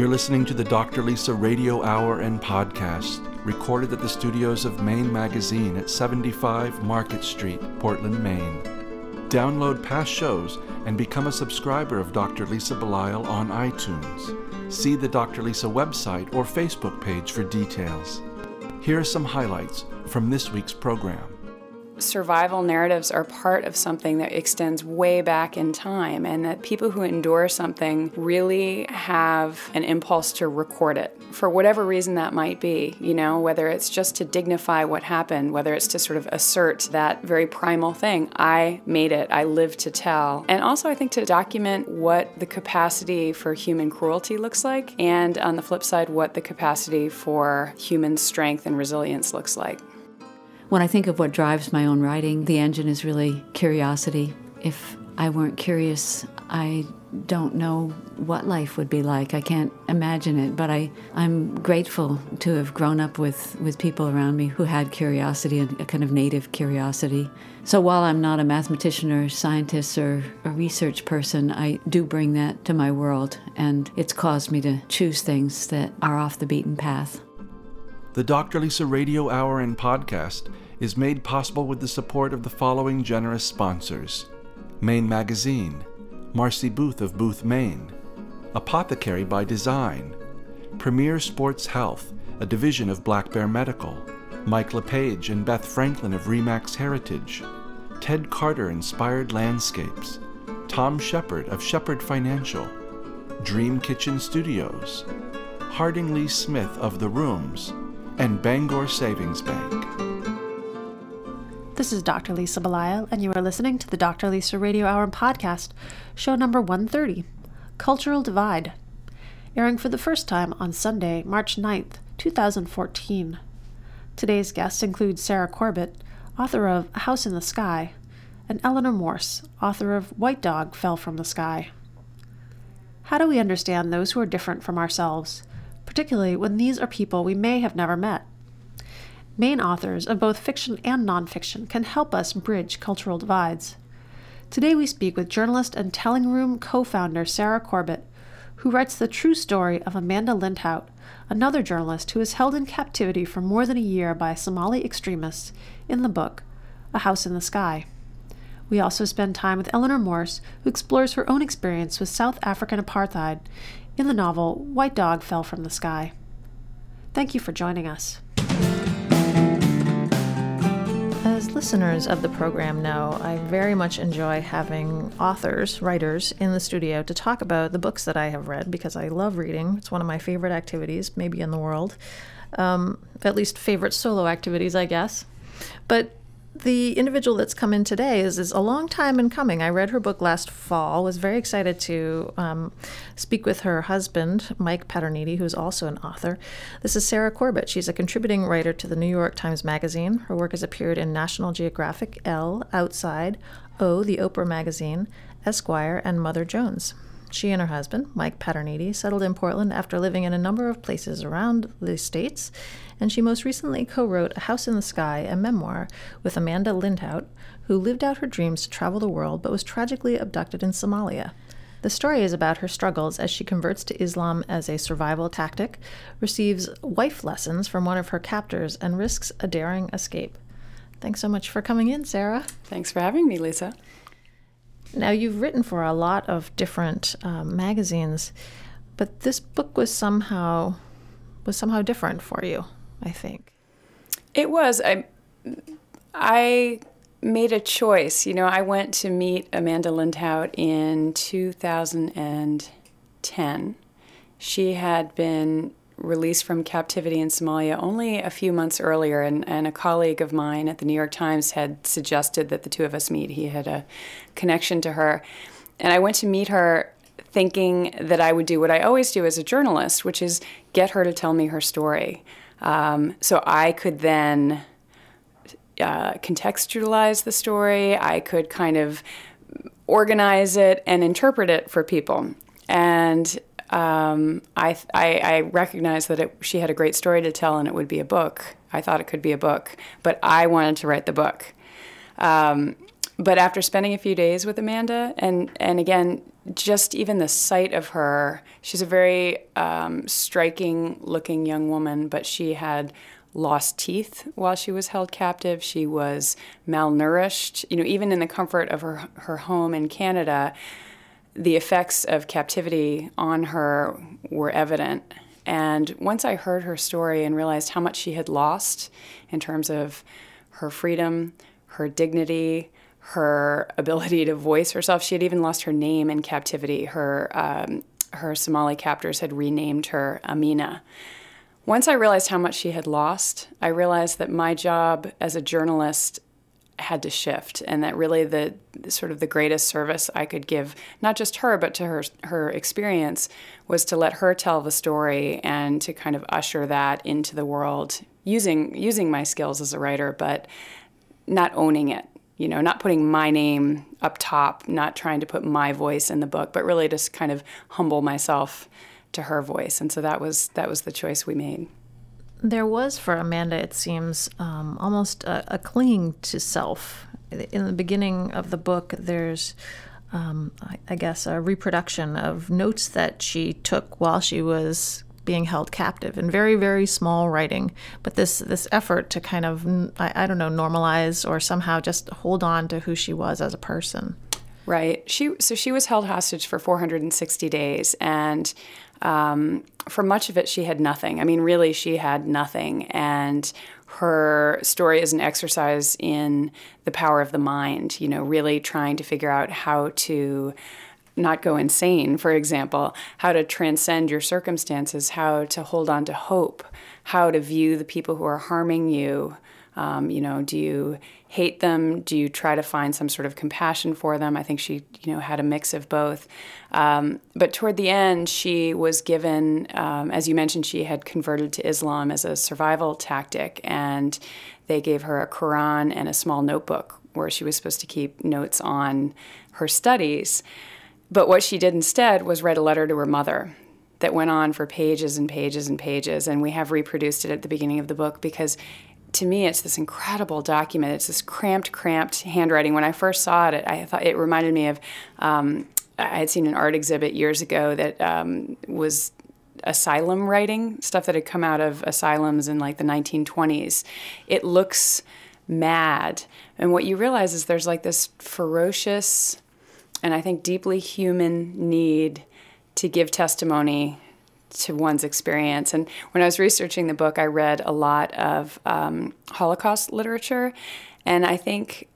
You're listening to the Dr. Lisa Radio Hour and Podcast, recorded at the studios of Maine Magazine at 75 Market Street, Portland, Maine. Download past shows and become a subscriber of Dr. Lisa Belisle on iTunes. See the Dr. Lisa website or Facebook page for details. Here are some highlights from this week's program survival narratives are part of something that extends way back in time, and that people who endure something really have an impulse to record it for whatever reason that might be, you know, whether it's just to dignify what happened, whether it's to sort of assert that very primal thing I made it, I live to tell. And also, I think to document what the capacity for human cruelty looks like, and on the flip side, what the capacity for human strength and resilience looks like. When I think of what drives my own writing, the engine is really curiosity. If I weren't curious, I don't know what life would be like. I can't imagine it, but I, I'm grateful to have grown up with, with people around me who had curiosity, a kind of native curiosity. So while I'm not a mathematician or scientist or a research person, I do bring that to my world, and it's caused me to choose things that are off the beaten path. The Dr. Lisa Radio Hour and Podcast is made possible with the support of the following generous sponsors. Maine Magazine, Marcy Booth of Booth, Maine, Apothecary by Design, Premier Sports Health, a division of Black Bear Medical, Mike LePage and Beth Franklin of Remax Heritage, Ted Carter Inspired Landscapes, Tom Shepard of Shepard Financial, Dream Kitchen Studios, Harding Lee Smith of The Rooms, and Bangor Savings Bank. This is Dr. Lisa Belisle, and you are listening to the Dr. Lisa Radio Hour podcast, show number 130 Cultural Divide, airing for the first time on Sunday, March 9th, 2014. Today's guests include Sarah Corbett, author of A House in the Sky, and Eleanor Morse, author of White Dog Fell from the Sky. How do we understand those who are different from ourselves? particularly when these are people we may have never met. Maine authors of both fiction and nonfiction can help us bridge cultural divides. Today we speak with journalist and Telling Room co founder Sarah Corbett, who writes the true story of Amanda Lindhout, another journalist who was held in captivity for more than a year by Somali extremists, in the book A House in the Sky. We also spend time with Eleanor Morse, who explores her own experience with South African apartheid in the novel White Dog Fell from the Sky. Thank you for joining us. Listeners of the program know, I very much enjoy having authors, writers in the studio to talk about the books that I have read because I love reading. It's one of my favorite activities, maybe in the world. Um, at least favorite solo activities, I guess. But the individual that's come in today is, is a long time in coming. I read her book last fall, was very excited to um, speak with her husband, Mike Paterniti, who is also an author. This is Sarah Corbett. She's a contributing writer to the New York Times Magazine. Her work has appeared in National Geographic, Elle, Outside, O, the Oprah Magazine, Esquire, and Mother Jones. She and her husband, Mike Paterniti, settled in Portland after living in a number of places around the states and she most recently co wrote A House in the Sky, a memoir, with Amanda Lindhout, who lived out her dreams to travel the world but was tragically abducted in Somalia. The story is about her struggles as she converts to Islam as a survival tactic, receives wife lessons from one of her captors, and risks a daring escape. Thanks so much for coming in, Sarah. Thanks for having me, Lisa. Now, you've written for a lot of different um, magazines, but this book was somehow was somehow different for you. I think. It was. I I made a choice. You know, I went to meet Amanda Lindhout in 2010. She had been released from captivity in Somalia only a few months earlier, and, and a colleague of mine at the New York Times had suggested that the two of us meet. He had a connection to her. And I went to meet her thinking that I would do what I always do as a journalist, which is get her to tell me her story. Um, so I could then uh, contextualize the story, I could kind of organize it and interpret it for people. And um, I, I, I recognized that it, she had a great story to tell and it would be a book. I thought it could be a book, but I wanted to write the book. Um, but after spending a few days with Amanda, and, and again, just even the sight of her, she's a very um, striking looking young woman, but she had lost teeth while she was held captive. She was malnourished. You know, even in the comfort of her, her home in Canada, the effects of captivity on her were evident. And once I heard her story and realized how much she had lost in terms of her freedom, her dignity, her ability to voice herself, she had even lost her name in captivity. Her um, her Somali captors had renamed her Amina. Once I realized how much she had lost, I realized that my job as a journalist had to shift and that really the, sort of the greatest service I could give not just her but to her her experience was to let her tell the story and to kind of usher that into the world using using my skills as a writer but not owning it you know not putting my name up top not trying to put my voice in the book but really just kind of humble myself to her voice. And so that was that was the choice we made there was for Amanda, it seems, um, almost a, a, clinging to self. In the beginning of the book, there's, um, I, I, guess, a reproduction of notes that she took while she was being held captive in very, very small writing. But this this effort to kind of, I, I don't know, normalize or somehow just hold on to who she was as a person. Right. She so she was held hostage for 460 days, and um, for much of it, she had nothing. I mean, really, she had nothing. And her story is an exercise in the power of the mind, you know, really trying to figure out how to not go insane, for example, how to transcend your circumstances, how to hold on to hope, how to view the people who are harming you. Um, you know, do you hate them? Do you try to find some sort of compassion for them? I think she, you know, had a mix of both. Um, but toward the end, she was given, um, as you mentioned, she had converted to Islam as a survival tactic, and they gave her a Quran and a small notebook where she was supposed to keep notes on her studies. But what she did instead was write a letter to her mother that went on for pages and pages and pages, and we have reproduced it at the beginning of the book because to me, it's this incredible document. It's this cramped, cramped handwriting. When I first saw it, I thought it reminded me of. Um, I had seen an art exhibit years ago that um, was asylum writing, stuff that had come out of asylums in like the 1920s. It looks mad. And what you realize is there's like this ferocious and I think deeply human need to give testimony to one's experience. And when I was researching the book, I read a lot of um, Holocaust literature, and I think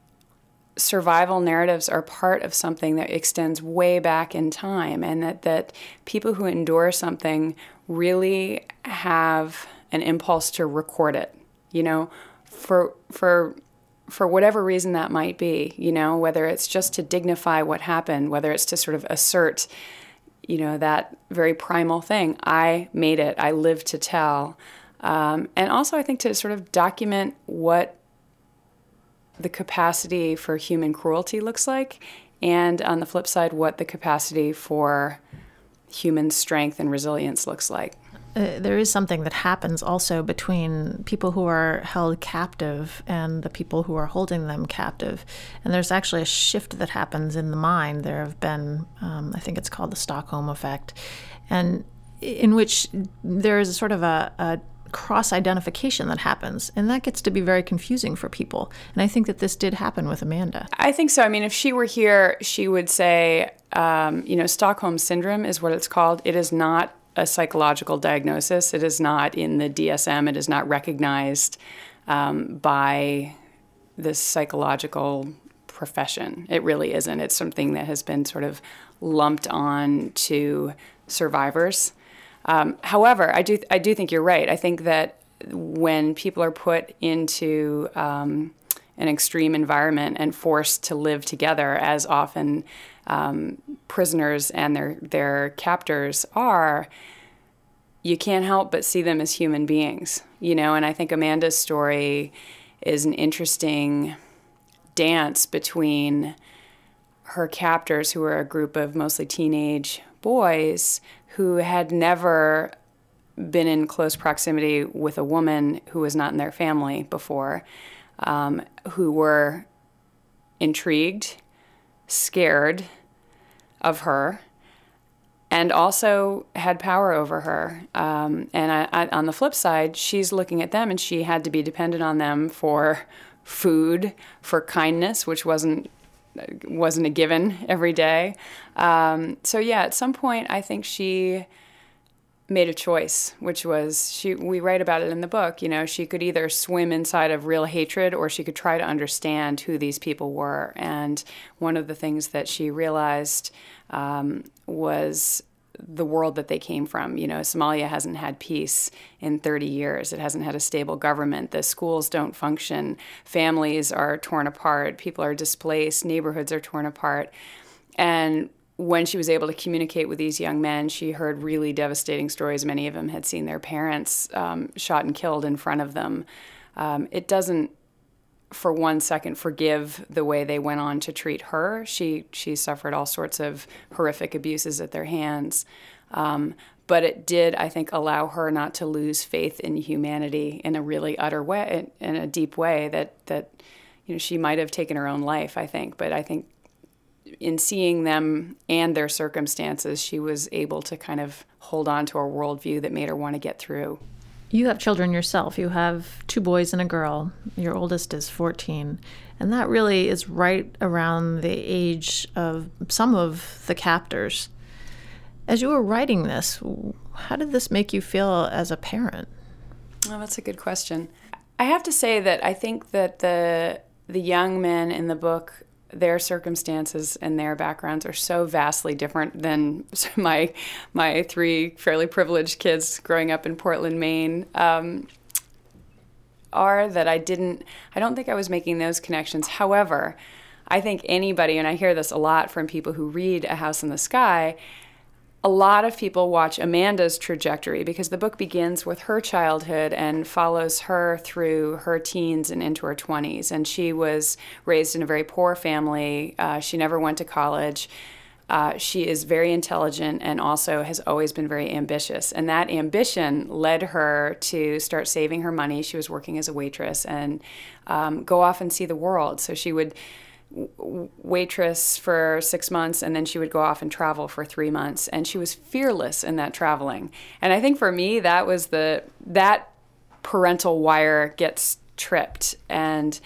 survival narratives are part of something that extends way back in time, and that that people who endure something really have an impulse to record it. You know, for for for whatever reason that might be, you know, whether it's just to dignify what happened, whether it's to sort of assert you know, that very primal thing. I made it, I live to tell. Um, and also, I think to sort of document what the capacity for human cruelty looks like, and on the flip side, what the capacity for human strength and resilience looks like. Uh, there is something that happens also between people who are held captive and the people who are holding them captive. And there's actually a shift that happens in the mind. There have been, um, I think it's called the Stockholm effect, and in which there is sort of a, a cross identification that happens. And that gets to be very confusing for people. And I think that this did happen with Amanda. I think so. I mean, if she were here, she would say, um, you know, Stockholm syndrome is what it's called. It is not a psychological diagnosis. It is not in the DSM. It is not recognized um, by the psychological profession. It really isn't. It's something that has been sort of lumped on to survivors. Um, however, I do I do think you're right. I think that when people are put into um, an extreme environment and forced to live together, as often um, prisoners and their their captors are, you can't help but see them as human beings, you know. And I think Amanda's story is an interesting dance between her captors, who were a group of mostly teenage boys who had never been in close proximity with a woman who was not in their family before, um, who were intrigued, scared of her, and also had power over her. Um, and I, I, on the flip side, she's looking at them and she had to be dependent on them for food, for kindness, which wasn't wasn't a given every day. Um, so yeah, at some point, I think she made a choice, which was she. We write about it in the book. You know, she could either swim inside of real hatred, or she could try to understand who these people were. And one of the things that she realized um, was the world that they came from. You know, Somalia hasn't had peace in 30 years. It hasn't had a stable government. The schools don't function. Families are torn apart. People are displaced. Neighborhoods are torn apart. And when she was able to communicate with these young men, she heard really devastating stories. Many of them had seen their parents um, shot and killed in front of them. Um, it doesn't, for one second, forgive the way they went on to treat her. She she suffered all sorts of horrific abuses at their hands. Um, but it did, I think, allow her not to lose faith in humanity in a really utter way, in a deep way that that you know she might have taken her own life. I think, but I think in seeing them and their circumstances, she was able to kind of hold on to a worldview that made her want to get through. You have children yourself. You have two boys and a girl. Your oldest is 14. And that really is right around the age of some of the captors. As you were writing this, how did this make you feel as a parent? Well, that's a good question. I have to say that I think that the the young men in the book their circumstances and their backgrounds are so vastly different than my my three fairly privileged kids growing up in Portland, Maine. Um, are that I didn't. I don't think I was making those connections. However, I think anybody, and I hear this a lot from people who read A House in the Sky, a lot of people watch Amanda's trajectory because the book begins with her childhood and follows her through her teens and into her 20s. And she was raised in a very poor family. Uh, she never went to college. Uh, she is very intelligent and also has always been very ambitious. And that ambition led her to start saving her money. She was working as a waitress and um, go off and see the world. So she would waitress for six months and then she would go off and travel for three months. And she was fearless in that traveling. And i think for me that was the that parental wire gets tripped. And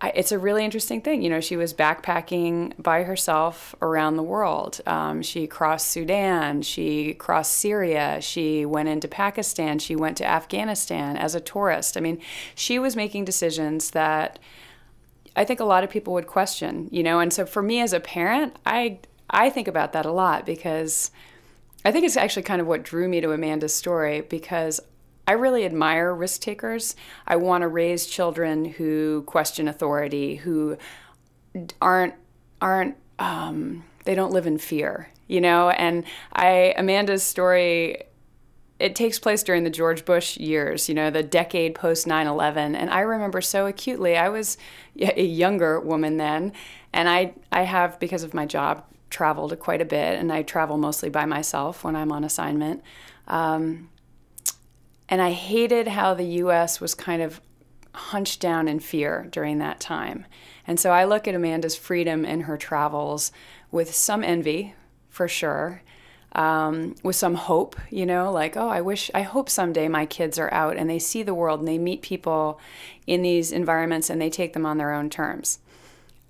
I, it's a really interesting thing. You know she was backpacking by herself around the world. Um, she crossed sudan. She crossed syria. She went into pakistan. She went to afghanistan as a tourist. I mean she was making decisions that I think a lot of people would question, you know, and so for me as a parent, I I think about that a lot because I think it's actually kind of what drew me to Amanda's story because I really admire risk takers. I want to raise children who question authority, who aren't aren't um, they don't live in fear, you know. And I Amanda's story it takes place during the George Bush years, you know, the decade post 9 11. And I remember so acutely, I was a younger woman then, and I, I have, because of my job, traveled quite a bit, and I travel mostly by myself when I'm on assignment. Um, and I hated how the US was kind of hunched down in fear during that time. And so I look at Amanda's freedom in her travels with some envy, for sure um, with some hope, you know, like, oh, I wish, I hope someday my kids are out and they see the world and they meet people in these environments and they take them on their own terms.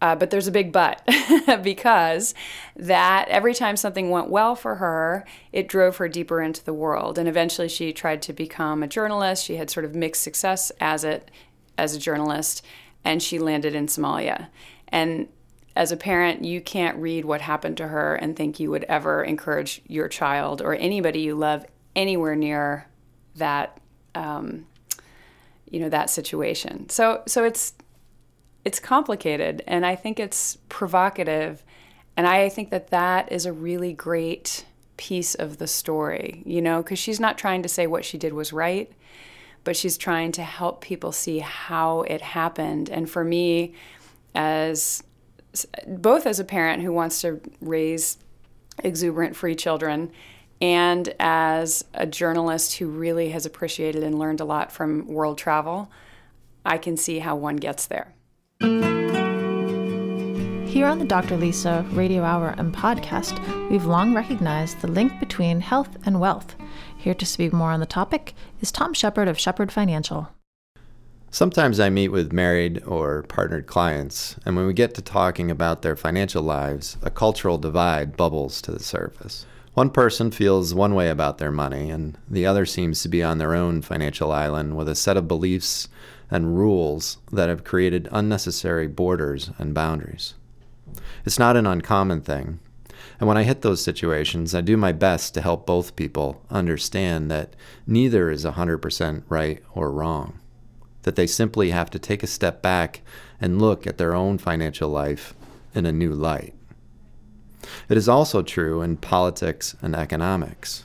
Uh, but there's a big but because that every time something went well for her, it drove her deeper into the world. And eventually she tried to become a journalist. She had sort of mixed success as it as a journalist, and she landed in Somalia. And as a parent, you can't read what happened to her and think you would ever encourage your child or anybody you love anywhere near that, um, you know, that situation. So, so it's it's complicated, and I think it's provocative, and I think that that is a really great piece of the story, you know, because she's not trying to say what she did was right, but she's trying to help people see how it happened. And for me, as both as a parent who wants to raise exuberant free children and as a journalist who really has appreciated and learned a lot from world travel, I can see how one gets there. Here on the Dr. Lisa Radio Hour and podcast, we've long recognized the link between health and wealth. Here to speak more on the topic is Tom Shepard of Shepard Financial. Sometimes I meet with married or partnered clients, and when we get to talking about their financial lives, a cultural divide bubbles to the surface. One person feels one way about their money, and the other seems to be on their own financial island with a set of beliefs and rules that have created unnecessary borders and boundaries. It's not an uncommon thing. And when I hit those situations, I do my best to help both people understand that neither is 100% right or wrong, that they simply have to take a step back and look at their own financial life in a new light. It is also true in politics and economics.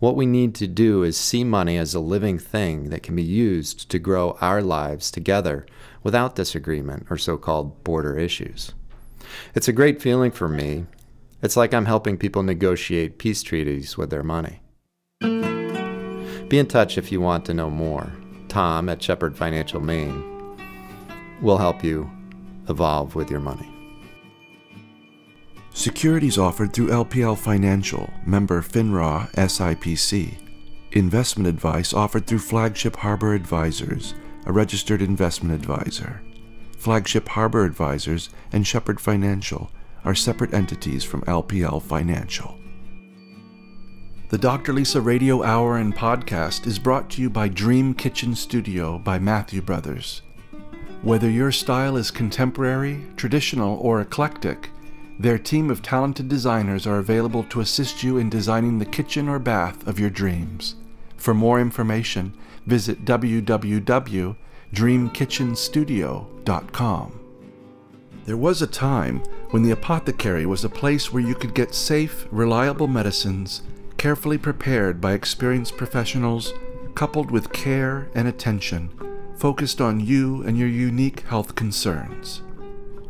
What we need to do is see money as a living thing that can be used to grow our lives together without disagreement or so called border issues. It's a great feeling for me. It's like I'm helping people negotiate peace treaties with their money. Be in touch if you want to know more. Tom at Shepard Financial Maine will help you evolve with your money. Securities offered through LPL Financial, member FINRA SIPC. Investment advice offered through Flagship Harbor Advisors, a registered investment advisor. Flagship Harbor Advisors and Shepard Financial are separate entities from LPL Financial. The Dr. Lisa Radio Hour and podcast is brought to you by Dream Kitchen Studio by Matthew Brothers. Whether your style is contemporary, traditional, or eclectic, their team of talented designers are available to assist you in designing the kitchen or bath of your dreams. For more information, visit www.dreamkitchenstudio.com. There was a time when the apothecary was a place where you could get safe, reliable medicines, carefully prepared by experienced professionals, coupled with care and attention, focused on you and your unique health concerns.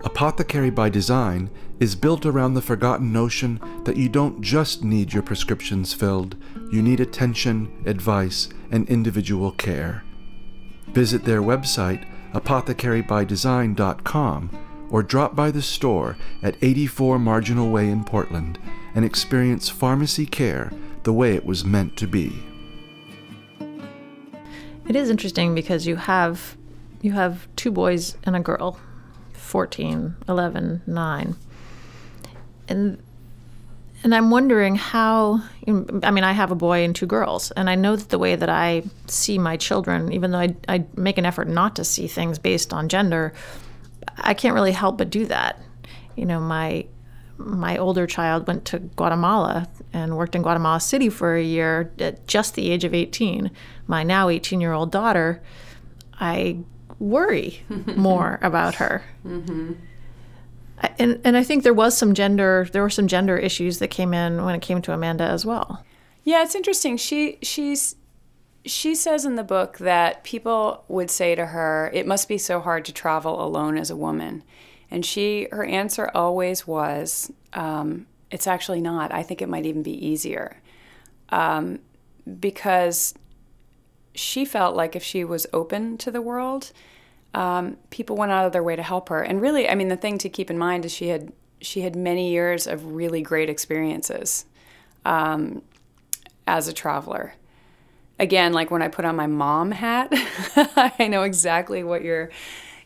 Apothecary by Design is built around the forgotten notion that you don't just need your prescriptions filled, you need attention, advice, and individual care. Visit their website, apothecarybydesign.com, or drop by the store at 84 Marginal Way in Portland and experience pharmacy care the way it was meant to be. It is interesting because you have you have two boys and a girl 14, 11, 9. And and I'm wondering how I mean I have a boy and two girls and I know that the way that I see my children even though I, I make an effort not to see things based on gender I can't really help but do that you know my my older child went to Guatemala and worked in Guatemala City for a year at just the age of 18 my now 18 year old daughter I worry more about her. Mm-hmm. And and I think there was some gender there were some gender issues that came in when it came to Amanda as well. Yeah, it's interesting. She she's she says in the book that people would say to her, "It must be so hard to travel alone as a woman," and she her answer always was, um, "It's actually not. I think it might even be easier." Um, because she felt like if she was open to the world, um, people went out of their way to help her. And really, I mean, the thing to keep in mind is she had she had many years of really great experiences um, as a traveler. Again, like when I put on my mom hat, I know exactly what you're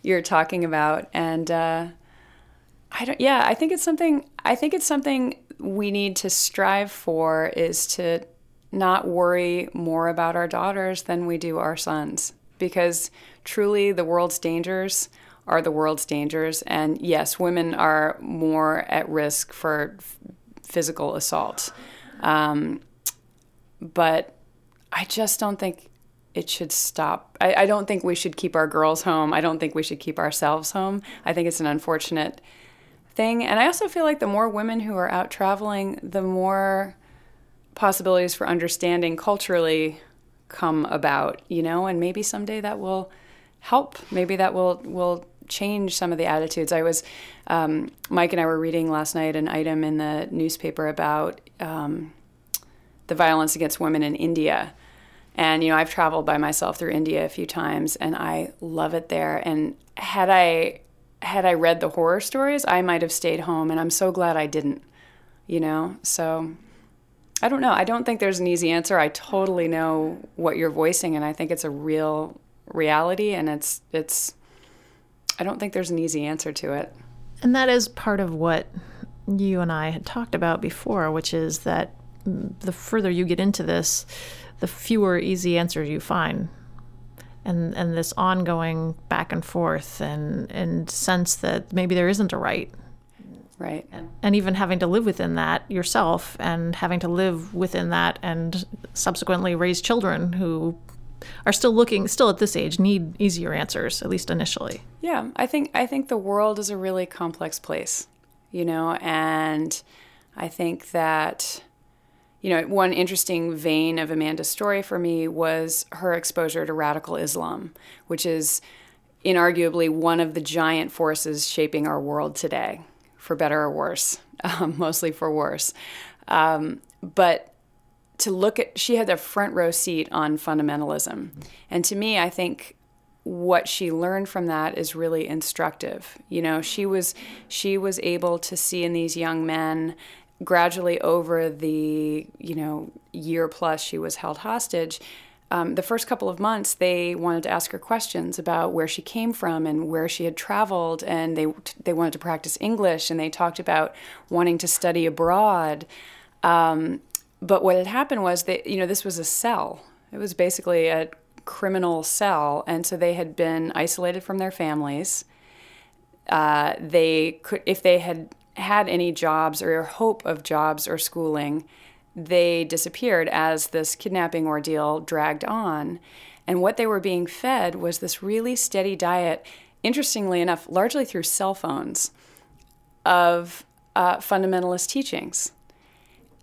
you're talking about, and uh, I don't. Yeah, I think it's something. I think it's something we need to strive for is to not worry more about our daughters than we do our sons because truly the world's dangers are the world's dangers and yes women are more at risk for f- physical assault um, but i just don't think it should stop. I, I don't think we should keep our girls home. I don't think we should keep ourselves home. I think it's an unfortunate thing. And i also feel like the more women who are out traveling the more possibilities for understanding culturally come about, you know, and maybe someday that will help. Maybe that will will change some of the attitudes. I was um, Mike and I were reading last night an item in the newspaper about um, the violence against women in India. And you know, I've traveled by myself through India a few times, and I love it there. And had I had I read the horror stories, I might have stayed home, and I'm so glad I didn't. You know, so I don't know. I don't think there's an easy answer. I totally know what you're voicing, and I think it's a real reality, and it's it's. I don't think there's an easy answer to it. And that is part of what you and I had talked about before, which is that the further you get into this, the fewer easy answers you find. And, and this ongoing back and forth and, and sense that maybe there isn't a right Right. and, and even having to live within that yourself and having to live within that and subsequently raise children who are still looking still at this age need easier answers at least initially Yeah, I think I think the world is a really complex place, you know, and I think that you know, one interesting vein of Amanda's story for me was her exposure to radical Islam, which is inarguably one of the giant forces shaping our world today, for better or worse, um, mostly for worse. Um, but to look at, she had a front row seat on fundamentalism. And to me, I think what she learned from that is really instructive. You know, she was she was able to see in these young men gradually over the you know year plus she was held hostage. Um, the first couple of months, they wanted to ask her questions about where she came from and where she had traveled, and they they wanted to practice English, and they talked about wanting to study abroad. Um, but what had happened was that you know this was a cell. It was basically a criminal cell, and so they had been isolated from their families. Uh, they could, if they had had any jobs or hope of jobs or schooling, they disappeared as this kidnapping ordeal dragged on. And what they were being fed was this really steady diet, interestingly enough, largely through cell phones, of uh, fundamentalist teachings.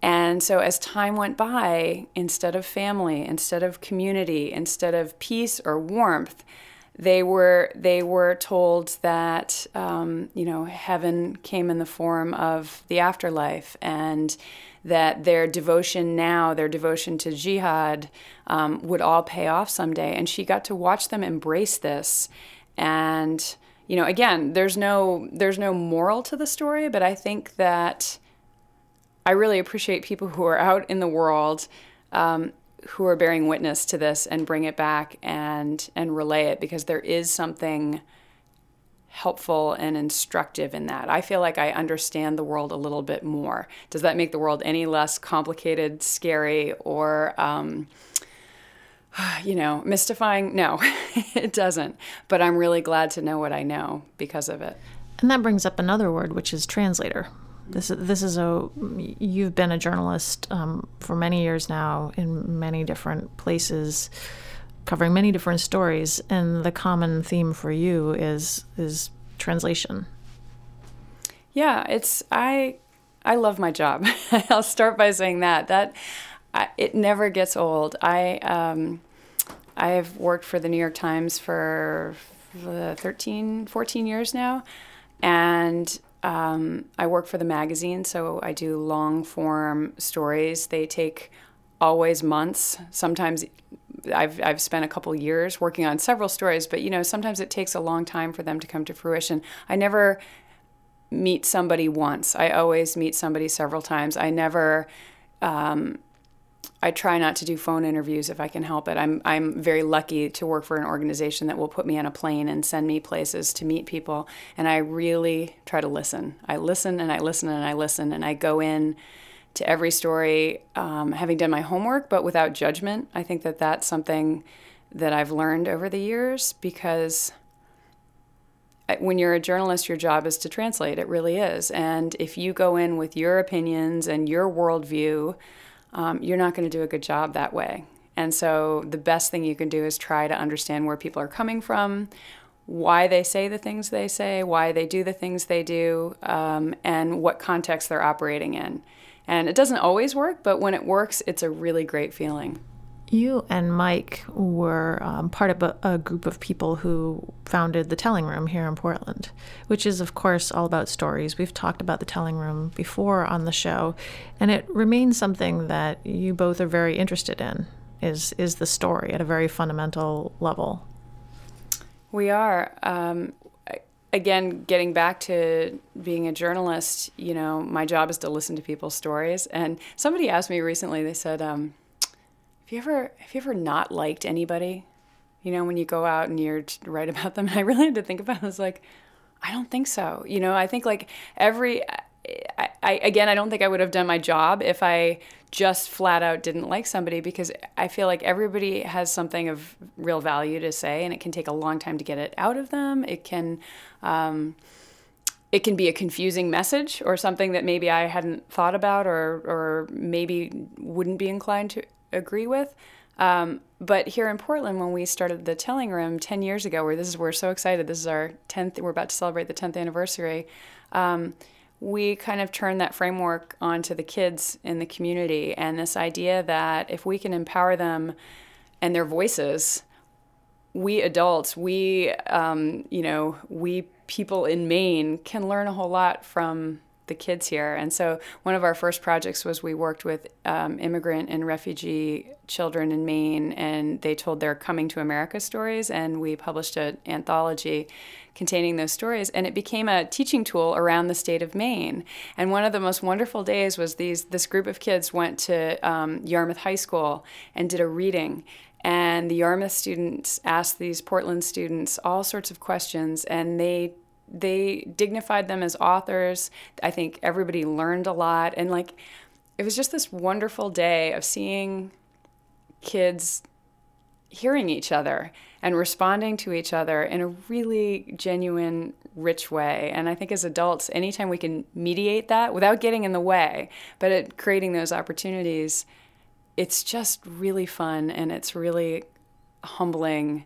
And so, as time went by, instead of family, instead of community, instead of peace or warmth, they were they were told that um, you know heaven came in the form of the afterlife, and that their devotion now, their devotion to jihad, um, would all pay off someday. And she got to watch them embrace this, and you know, again, there's no there's no moral to the story, but I think that I really appreciate people who are out in the world um, who are bearing witness to this and bring it back and and relay it because there is something helpful and instructive in that. I feel like I understand the world a little bit more. Does that make the world any less complicated, scary, or um, you know, mystifying? No, it doesn't. But I'm really glad to know what I know because of it. And that brings up another word, which is translator. This is this is a you've been a journalist um, for many years now in many different places, covering many different stories, and the common theme for you is is translation. Yeah, it's I I love my job. I'll start by saying that that I, it never gets old. I um, I've worked for the New York Times for uh, 13, 14 years now, and um, I work for the magazine, so I do long form stories. They take always months. Sometimes I've I've spent a couple years working on several stories, but you know sometimes it takes a long time for them to come to fruition. I never meet somebody once. I always meet somebody several times. I never. Um, I try not to do phone interviews if I can help it. I'm I'm very lucky to work for an organization that will put me on a plane and send me places to meet people, and I really try to listen. I listen and I listen and I listen and I go in to every story um, having done my homework, but without judgment. I think that that's something that I've learned over the years because when you're a journalist, your job is to translate. It really is. And if you go in with your opinions and your worldview, um, you're not going to do a good job that way. And so the best thing you can do is try to understand where people are coming from, why they say the things they say, why they do the things they do, um, and what context they're operating in. And it doesn't always work, but when it works, it's a really great feeling. You and Mike were um, part of a, a, group of people who founded the Telling Room here in Portland, which is, of course, all about stories. We've talked about the Telling Room before on the show, and it remains something that you both are very interested in. Is is the story at a very fundamental level? We are. Um, again, getting back to being a journalist, you know, my job is to listen to people's stories. And somebody asked me recently, they said, um, have you ever have you ever not liked anybody? You know, when you go out and you're write about them. And I really had to think about it. I was like, I don't think so. You know, I think like every I, I, again, I don't think I would have done my job if I just flat out didn't like somebody because I feel like everybody has something of real value to say, and it can take a long time to get it out of them. It can, um, it can be a confusing message or something that maybe I hadn't thought about or or maybe wouldn't be inclined to agree with. Um, but here in Portland, when we started the Telling Room 10 years ago, where this is, we're so excited, this is our 10th, we're about to celebrate the 10th anniversary. Um, we kind of turned that framework onto the kids in the community and this idea that if we can empower them and their voices, we adults, we, um, you know, we people in Maine can learn a whole lot from the kids here. And so one of our first projects was we worked with um, immigrant and refugee children in Maine, and they told their coming to America stories, and we published an anthology containing those stories, and it became a teaching tool around the state of Maine. And one of the most wonderful days was these this group of kids went to um, Yarmouth High School and did a reading. And the Yarmouth students asked these Portland students all sorts of questions, and they they dignified them as authors. I think everybody learned a lot. And like, it was just this wonderful day of seeing kids hearing each other and responding to each other in a really genuine, rich way. And I think as adults, anytime we can mediate that without getting in the way, but at creating those opportunities, it's just really fun and it's really humbling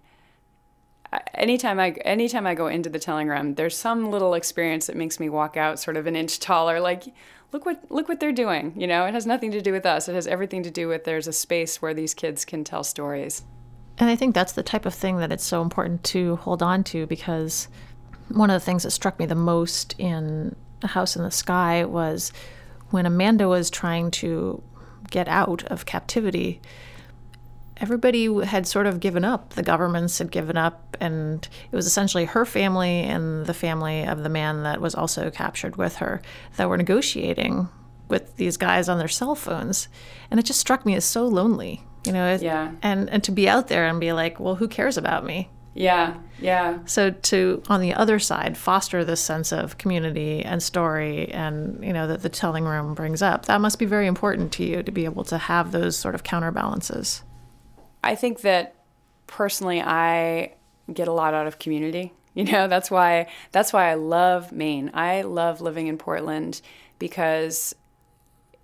anytime I anytime I go into the telling room, there's some little experience that makes me walk out sort of an inch taller. Like, look what look what they're doing. You know, it has nothing to do with us. It has everything to do with there's a space where these kids can tell stories. And I think that's the type of thing that it's so important to hold on to because one of the things that struck me the most in A House in the Sky was when Amanda was trying to get out of captivity everybody had sort of given up. The governments had given up, and it was essentially her family and the family of the man that was also captured with her that were negotiating with these guys on their cell phones. And it just struck me as so lonely, you know? Yeah. And, and to be out there and be like, well, who cares about me? Yeah, yeah. So to on the other side foster this sense of community and story and you know that the telling room brings up. That must be very important to you to be able to have those sort of counterbalances. I think that personally, I get a lot out of community. You know, that's why that's why I love Maine. I love living in Portland because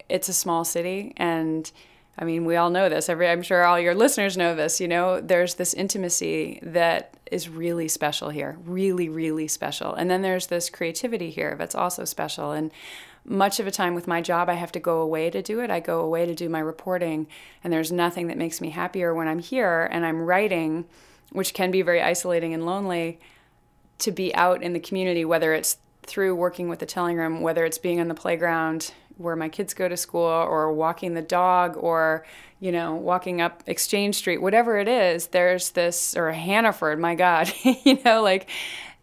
it's a small city and I mean, we all know this. Every I'm sure all your listeners know this, you know, there's this intimacy that is really special here. Really, really special. And then there's this creativity here that's also special and much of a time with my job, I have to go away to do it. I go away to do my reporting, and there's nothing that makes me happier when I'm here and I'm writing, which can be very isolating and lonely, to be out in the community, whether it's through working with the telling room, whether it's being on the playground where my kids go to school or walking the dog or you know walking up exchange street whatever it is there's this or hannaford my god you know like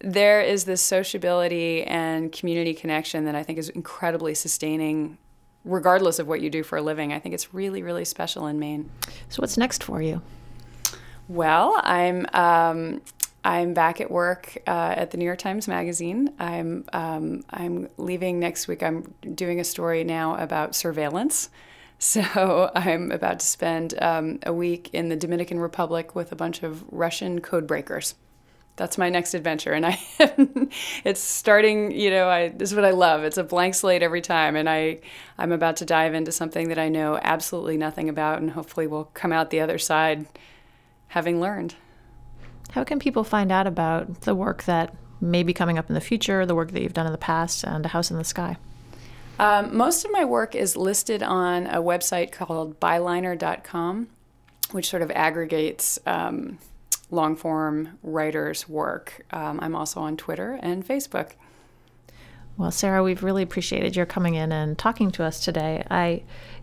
there is this sociability and community connection that I think is incredibly sustaining, regardless of what you do for a living. I think it's really, really special in Maine. So, what's next for you? Well, I'm um, I'm back at work uh, at the New York Times Magazine. I'm um, I'm leaving next week. I'm doing a story now about surveillance. So I'm about to spend um, a week in the Dominican Republic with a bunch of Russian code breakers that's my next adventure. And i it's starting you know i this is what i love. It's a blank slate every time. And i i'm about to dive into something that i know absolutely nothing about and hopefully will come out the other side having learned. How can people find out about the work that may be coming up in the future the work that you've done in the past and a house in the sky? Um, most of my work is listed on a website called byliner.com which sort of aggregates um, long form writers' work. Um, I'm also on Twitter and Facebook. Well, Sarah, we've really appreciated your coming in and talking to us today. I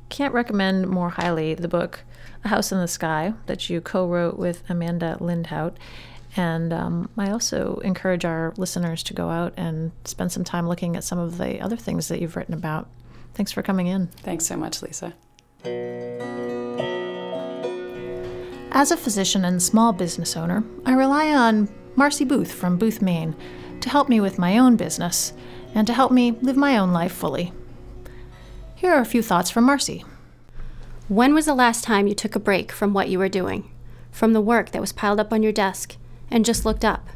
can't recommend more highly the book A House in the Sky that you co wrote with Amanda Lindhout. And um, I also encourage our listeners to go out and spend some time looking at some of the other things that you've written about. Thanks for coming in. Thanks so much, Lisa. As a physician and small business owner, I rely on Marcy Booth from Booth, Maine, to help me with my own business and to help me live my own life fully. Here are a few thoughts from Marcy. When was the last time you took a break from what you were doing, from the work that was piled up on your desk, and just looked up?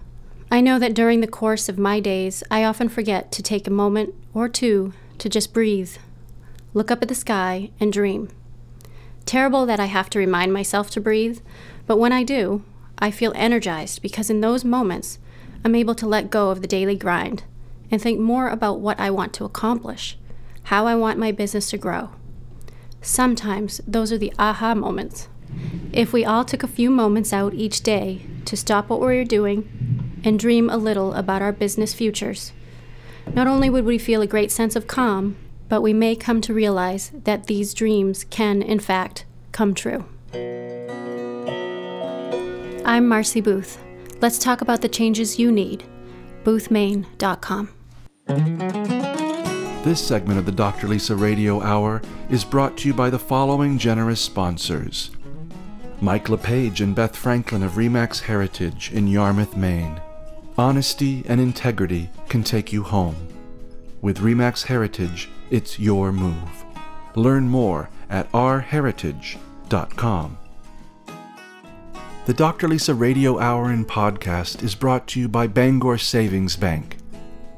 I know that during the course of my days, I often forget to take a moment or two to just breathe, look up at the sky, and dream. Terrible that I have to remind myself to breathe, but when I do, I feel energized because in those moments, I'm able to let go of the daily grind and think more about what I want to accomplish, how I want my business to grow. Sometimes those are the aha moments. If we all took a few moments out each day to stop what we're doing and dream a little about our business futures, not only would we feel a great sense of calm, but we may come to realize that these dreams can, in fact, come true. I'm Marcy Booth. Let's talk about the changes you need. BoothMaine.com. This segment of the Dr. Lisa Radio Hour is brought to you by the following generous sponsors Mike LePage and Beth Franklin of Remax Heritage in Yarmouth, Maine. Honesty and integrity can take you home. With Remax Heritage, it's your move. Learn more at rheritage.com. The Dr. Lisa Radio Hour and podcast is brought to you by Bangor Savings Bank.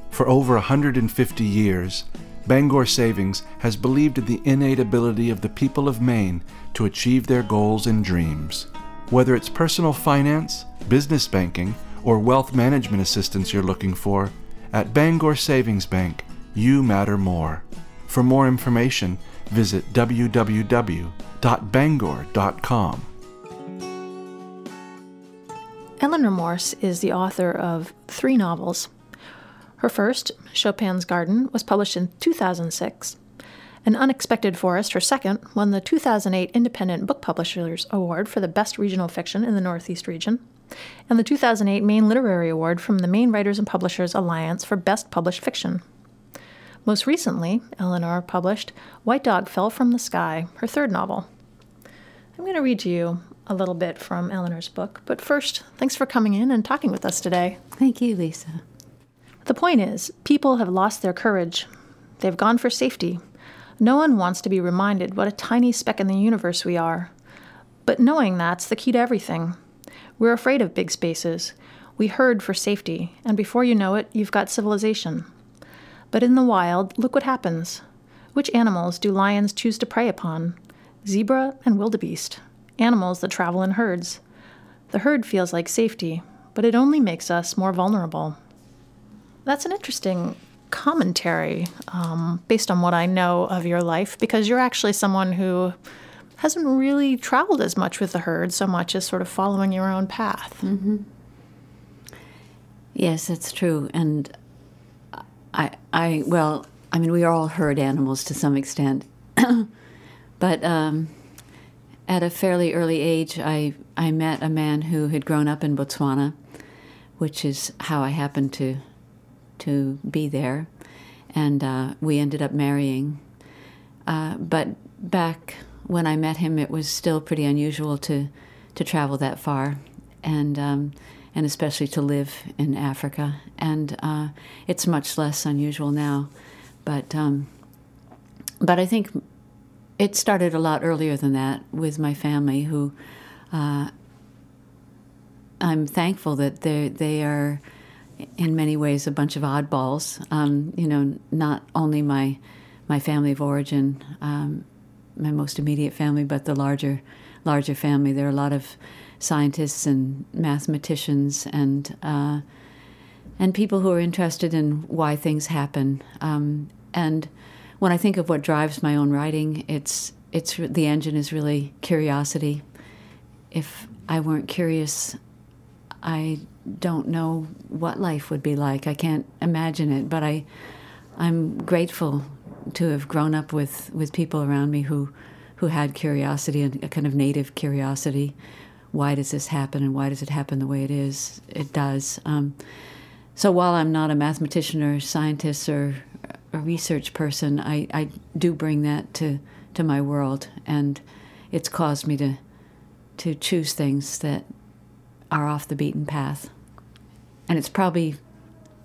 For over 150 years, Bangor Savings has believed in the innate ability of the people of Maine to achieve their goals and dreams. Whether it's personal finance, business banking, or wealth management assistance you're looking for, at Bangor Savings Bank, you matter more. For more information, visit www.bangor.com. Eleanor Morse is the author of three novels. Her first, Chopin's Garden, was published in 2006. An Unexpected Forest, her second, won the 2008 Independent Book Publishers Award for the Best Regional Fiction in the Northeast region, and the 2008 Maine Literary Award from the Maine Writers and Publishers Alliance for Best Published Fiction. Most recently, Eleanor published White Dog Fell from the Sky, her third novel. I'm going to read to you a little bit from Eleanor's book, but first, thanks for coming in and talking with us today. Thank you, Lisa. The point is, people have lost their courage. They've gone for safety. No one wants to be reminded what a tiny speck in the universe we are. But knowing that's the key to everything. We're afraid of big spaces. We herd for safety, and before you know it, you've got civilization. But in the wild, look what happens. Which animals do lions choose to prey upon? Zebra and wildebeest, animals that travel in herds. The herd feels like safety, but it only makes us more vulnerable. That's an interesting commentary um, based on what I know of your life, because you're actually someone who hasn't really traveled as much with the herd so much as sort of following your own path. Mm-hmm. Yes, that's true. And I, I, well, I mean, we all herd animals to some extent. but um, at a fairly early age, I, I met a man who had grown up in Botswana, which is how I happened to, to be there. And uh, we ended up marrying. Uh, but back when I met him, it was still pretty unusual to, to travel that far. And um, and especially to live in Africa. And uh, it's much less unusual now, but um, but I think it started a lot earlier than that with my family, who uh, I'm thankful that they they are in many ways a bunch of oddballs. Um, you know, not only my my family of origin, um, my most immediate family, but the larger larger family. There are a lot of scientists and mathematicians and uh, and people who are interested in why things happen. Um, and when I think of what drives my own writing, it's it's the engine is really curiosity. If I weren't curious, I don't know what life would be like. I can't imagine it, but I I'm grateful to have grown up with, with people around me who who had curiosity and a kind of native curiosity why does this happen and why does it happen the way it is? It does. Um, so while I'm not a mathematician or scientist or a research person, I, I do bring that to, to my world, and it's caused me to to choose things that are off the beaten path. And it's probably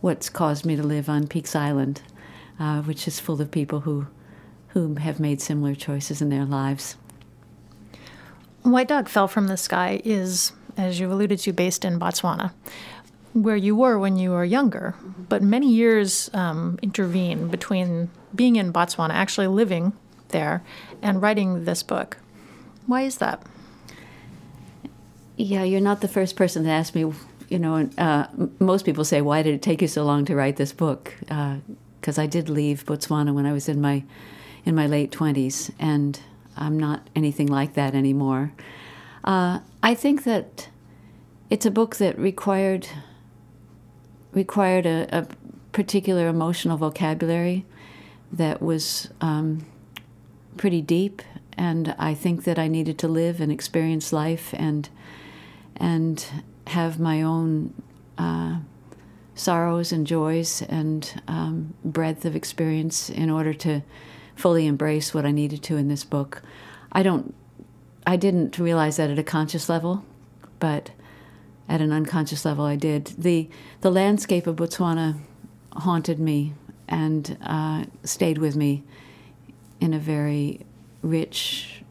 what's caused me to live on Peaks Island, uh, which is full of people who who have made similar choices in their lives. White Dog Fell from the Sky is, as you alluded to, based in Botswana, where you were when you were younger. But many years um, intervene between being in Botswana, actually living there, and writing this book. Why is that? Yeah, you're not the first person to ask me. You know, uh, most people say, "Why did it take you so long to write this book?" Because uh, I did leave Botswana when I was in my in my late twenties, and I'm not anything like that anymore. Uh, I think that it's a book that required required a, a particular emotional vocabulary that was um, pretty deep, and I think that I needed to live and experience life and and have my own uh, sorrows and joys and um, breadth of experience in order to fully embrace what I needed to in this book. I don't, I didn't realize that at a conscious level, but at an unconscious level, I did. the The landscape of Botswana haunted me and uh, stayed with me in a very rich,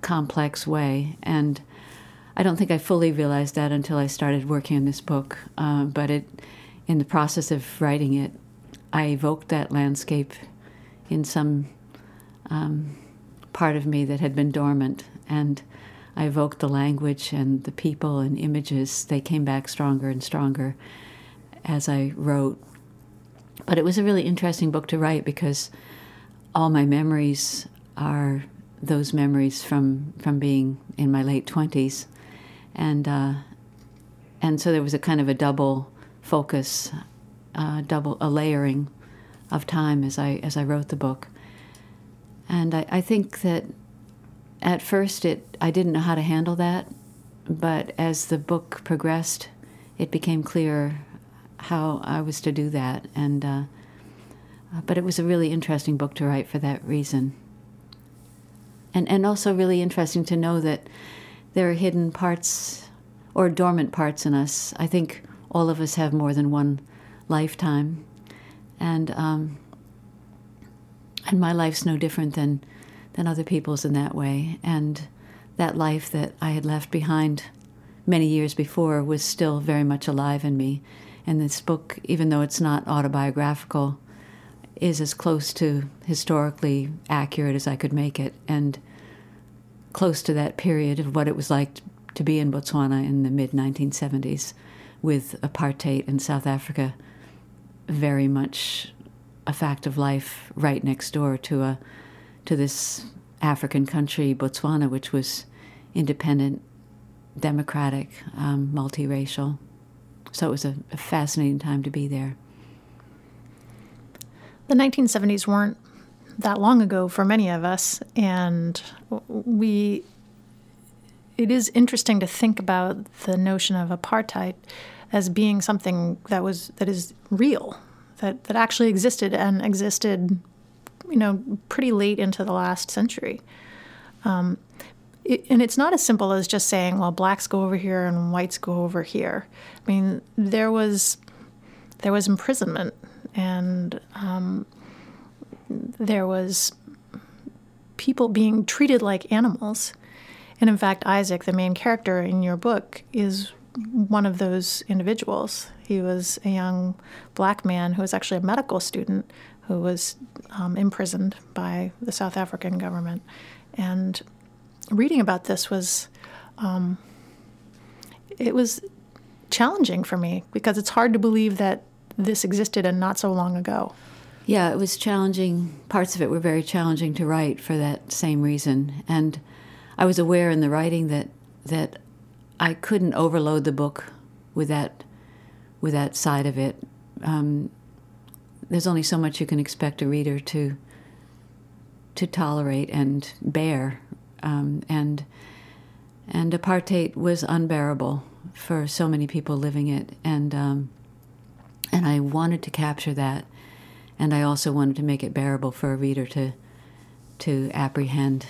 complex way, and I don't think I fully realized that until I started working on this book. Uh, but it, in the process of writing it, I evoked that landscape in some um, part of me that had been dormant, and I evoked the language and the people and images. They came back stronger and stronger as I wrote. But it was a really interesting book to write because all my memories are those memories from from being in my late twenties and uh, and so there was a kind of a double focus, uh, double a layering of time as I as I wrote the book. And I, I think that at first it I didn't know how to handle that, but as the book progressed, it became clear how I was to do that. And uh, but it was a really interesting book to write for that reason. And and also really interesting to know that there are hidden parts or dormant parts in us. I think all of us have more than one lifetime, and um, and my life's no different than than other people's in that way. And that life that I had left behind many years before was still very much alive in me. And this book, even though it's not autobiographical, is as close to historically accurate as I could make it. And close to that period of what it was like to be in Botswana in the mid 1970s with apartheid in South Africa very much a fact of life right next door to a to this African country, Botswana, which was independent, democratic, um, multiracial. So it was a, a fascinating time to be there. The 1970s weren't that long ago for many of us, and we. It is interesting to think about the notion of apartheid as being something that was that is real, that that actually existed and existed, you know, pretty late into the last century. Um, it, and it's not as simple as just saying, well, blacks go over here and whites go over here. I mean, there was there was imprisonment and um, there was people being treated like animals. And in fact, Isaac, the main character in your book, is one of those individuals. He was a young black man who was actually a medical student who was um, imprisoned by the South African government. And reading about this was, um, it was challenging for me because it's hard to believe that this existed and not so long ago. Yeah, it was challenging. Parts of it were very challenging to write for that same reason. And I was aware in the writing that that I couldn't overload the book with that with that side of it. Um, there's only so much you can expect a reader to to tolerate and bear, um, and and apartheid was unbearable for so many people living it, and um, and I wanted to capture that, and I also wanted to make it bearable for a reader to to apprehend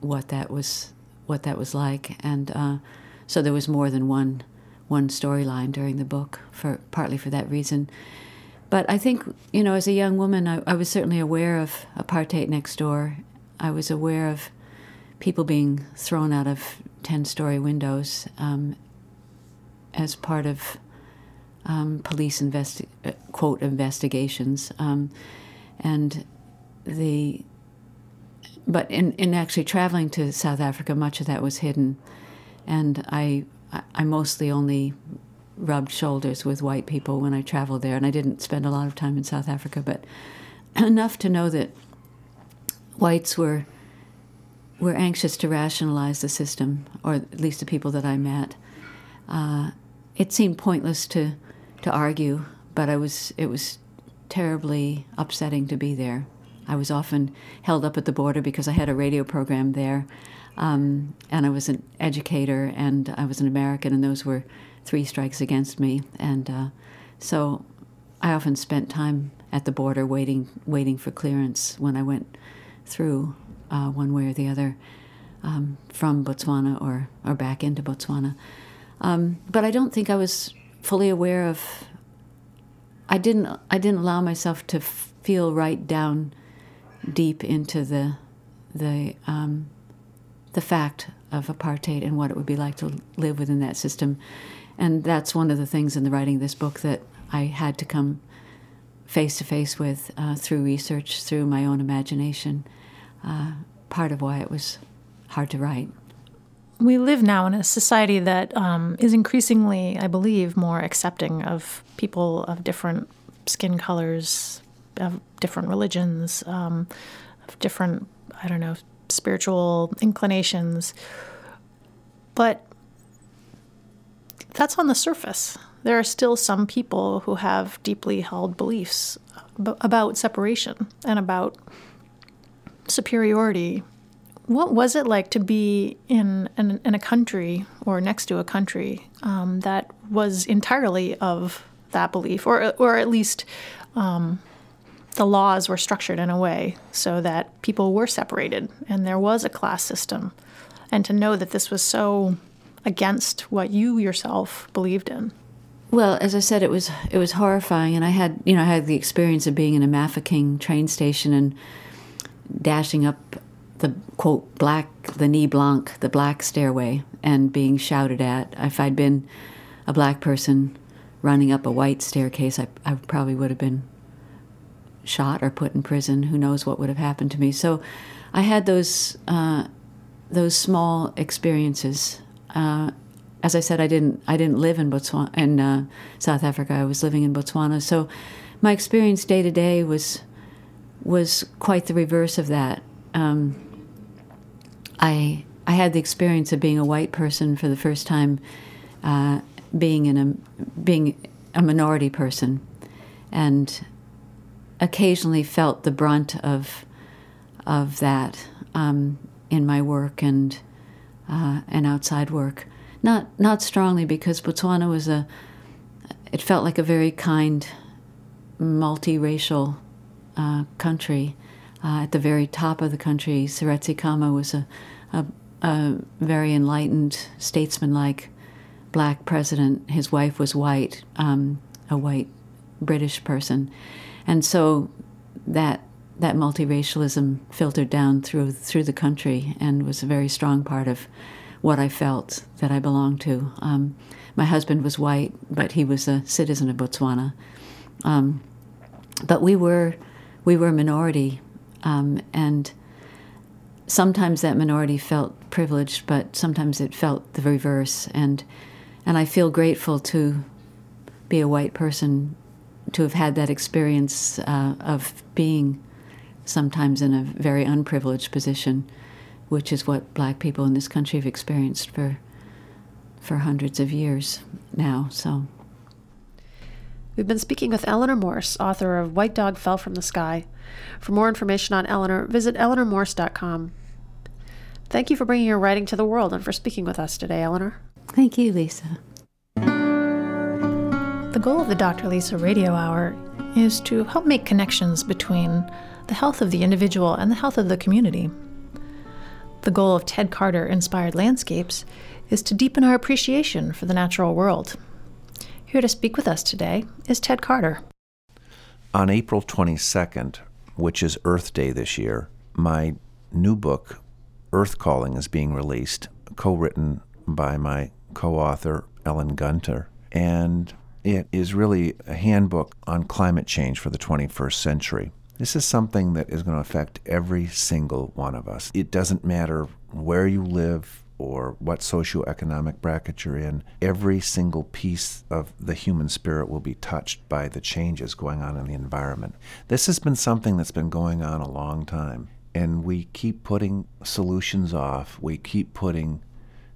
what that was what that was like, and uh, so there was more than one one storyline during the book for partly for that reason. But I think you know, as a young woman, I, I was certainly aware of apartheid next door. I was aware of people being thrown out of ten-story windows um, as part of um, police investi- uh, quote investigations, um, and the but in, in actually traveling to South Africa, much of that was hidden, and I I mostly only rubbed shoulders with white people when I traveled there, and I didn't spend a lot of time in South Africa, but enough to know that whites were were anxious to rationalize the system, or at least the people that I met. Uh, it seemed pointless to to argue, but I was it was terribly upsetting to be there. I was often held up at the border because I had a radio program there, um, and I was an educator, and I was an American, and those were three strikes against me. And uh, so I often spent time at the border waiting, waiting for clearance when I went through uh, one way or the other um, from Botswana or, or back into Botswana. Um, but I don't think I was fully aware of. I didn't. I didn't allow myself to feel right down deep into the the um, the fact of apartheid and what it would be like to live within that system. And that's one of the things in the writing of this book that I had to come face to face with uh, through research, through my own imagination. Uh, part of why it was hard to write. We live now in a society that um, is increasingly, I believe, more accepting of people of different skin colors, of different religions, um, of different, I don't know, spiritual inclinations. But that's on the surface. There are still some people who have deeply held beliefs about separation and about superiority. What was it like to be in, in, in a country or next to a country um, that was entirely of that belief, or, or at least um, the laws were structured in a way so that people were separated and there was a class system. And to know that this was so against what you yourself believed in. Well, as I said, it was it was horrifying, and I had you know I had the experience of being in a Mafeking train station and dashing up the quote black the Nie Blankes the black stairway and being shouted at. If I'd been a black person running up a white staircase, I, I probably would have been shot or put in prison. Who knows what would have happened to me? So I had those uh, those small experiences. Uh, as I said, I didn't I didn't live in Botswana in uh, South Africa. I was living in Botswana, so my experience day to day was was quite the reverse of that. Um, I I had the experience of being a white person for the first time, uh, being in a being a minority person, and occasionally felt the brunt of of that um, in my work and uh, and outside work. Not not strongly because Botswana was a. It felt like a very kind, multiracial uh, country. Uh, at the very top of the country, Seretse Khama was a, a, a very enlightened, statesman-like black president. His wife was white, um, a white British person, and so that that multiracialism filtered down through through the country and was a very strong part of what I felt that I belonged to. Um, my husband was white, but he was a citizen of Botswana. Um, but we were we were a minority, um, and sometimes that minority felt privileged, but sometimes it felt the reverse. And and I feel grateful to be a white person to have had that experience uh, of being sometimes in a very unprivileged position, which is what black people in this country have experienced for for hundreds of years now. So We've been speaking with Eleanor Morse, author of White Dog Fell from the Sky. For more information on Eleanor, visit eleanormorse.com. Thank you for bringing your writing to the world and for speaking with us today, Eleanor. Thank you, Lisa. The goal of the Dr. Lisa Radio Hour is to help make connections between the health of the individual and the health of the community. The goal of Ted Carter Inspired Landscapes is to deepen our appreciation for the natural world. Here to speak with us today is Ted Carter. On April 22nd, which is Earth Day this year, my new book, Earth Calling, is being released, co written by my co author, Ellen Gunter. And it is really a handbook on climate change for the 21st century. This is something that is going to affect every single one of us. It doesn't matter where you live or what socioeconomic bracket you're in, every single piece of the human spirit will be touched by the changes going on in the environment. This has been something that's been going on a long time, and we keep putting solutions off. We keep putting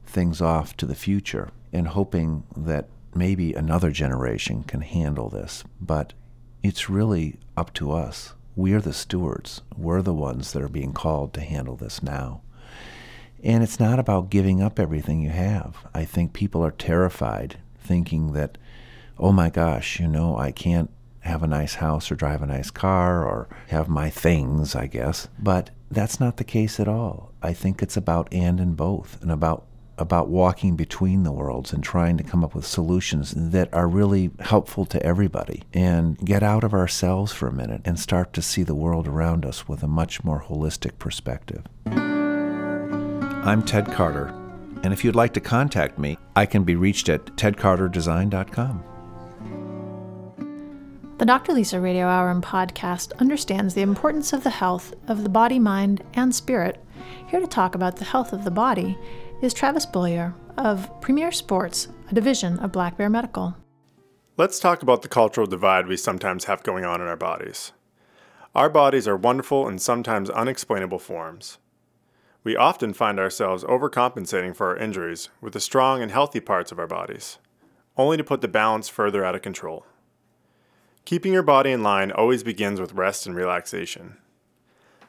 things off to the future and hoping that maybe another generation can handle this. But it's really up to us. We are the stewards. We're the ones that are being called to handle this now. And it's not about giving up everything you have. I think people are terrified, thinking that, oh my gosh, you know, I can't have a nice house or drive a nice car or have my things, I guess. But that's not the case at all. I think it's about and in both and about about walking between the worlds and trying to come up with solutions that are really helpful to everybody and get out of ourselves for a minute and start to see the world around us with a much more holistic perspective. I'm Ted Carter, and if you'd like to contact me, I can be reached at tedcarterdesign.com. The Dr. Lisa Radio Hour and podcast understands the importance of the health of the body, mind, and spirit. Here to talk about the health of the body is Travis Beaulieu of Premier Sports, a division of Black Bear Medical. Let's talk about the cultural divide we sometimes have going on in our bodies. Our bodies are wonderful and sometimes unexplainable forms. We often find ourselves overcompensating for our injuries with the strong and healthy parts of our bodies, only to put the balance further out of control. Keeping your body in line always begins with rest and relaxation.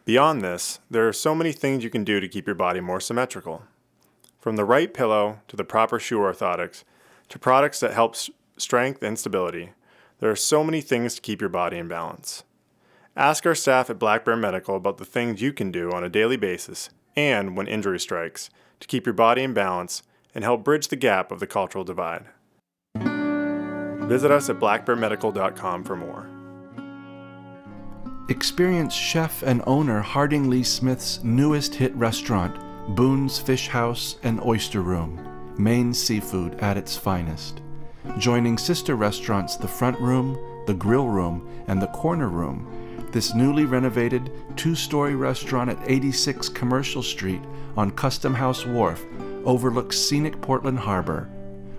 Beyond this, there are so many things you can do to keep your body more symmetrical. From the right pillow to the proper shoe orthotics to products that help strength and stability, there are so many things to keep your body in balance. Ask our staff at Black Bear Medical about the things you can do on a daily basis and when injury strikes to keep your body in balance and help bridge the gap of the cultural divide. Visit us at blackbearmedical.com for more. Experience chef and owner Harding Lee Smith's newest hit restaurant, Boone's Fish House and Oyster Room, Maine seafood at its finest. Joining sister restaurants The Front Room, The Grill Room, and The Corner Room, this newly renovated two story restaurant at 86 Commercial Street on Custom House Wharf overlooks scenic Portland Harbor.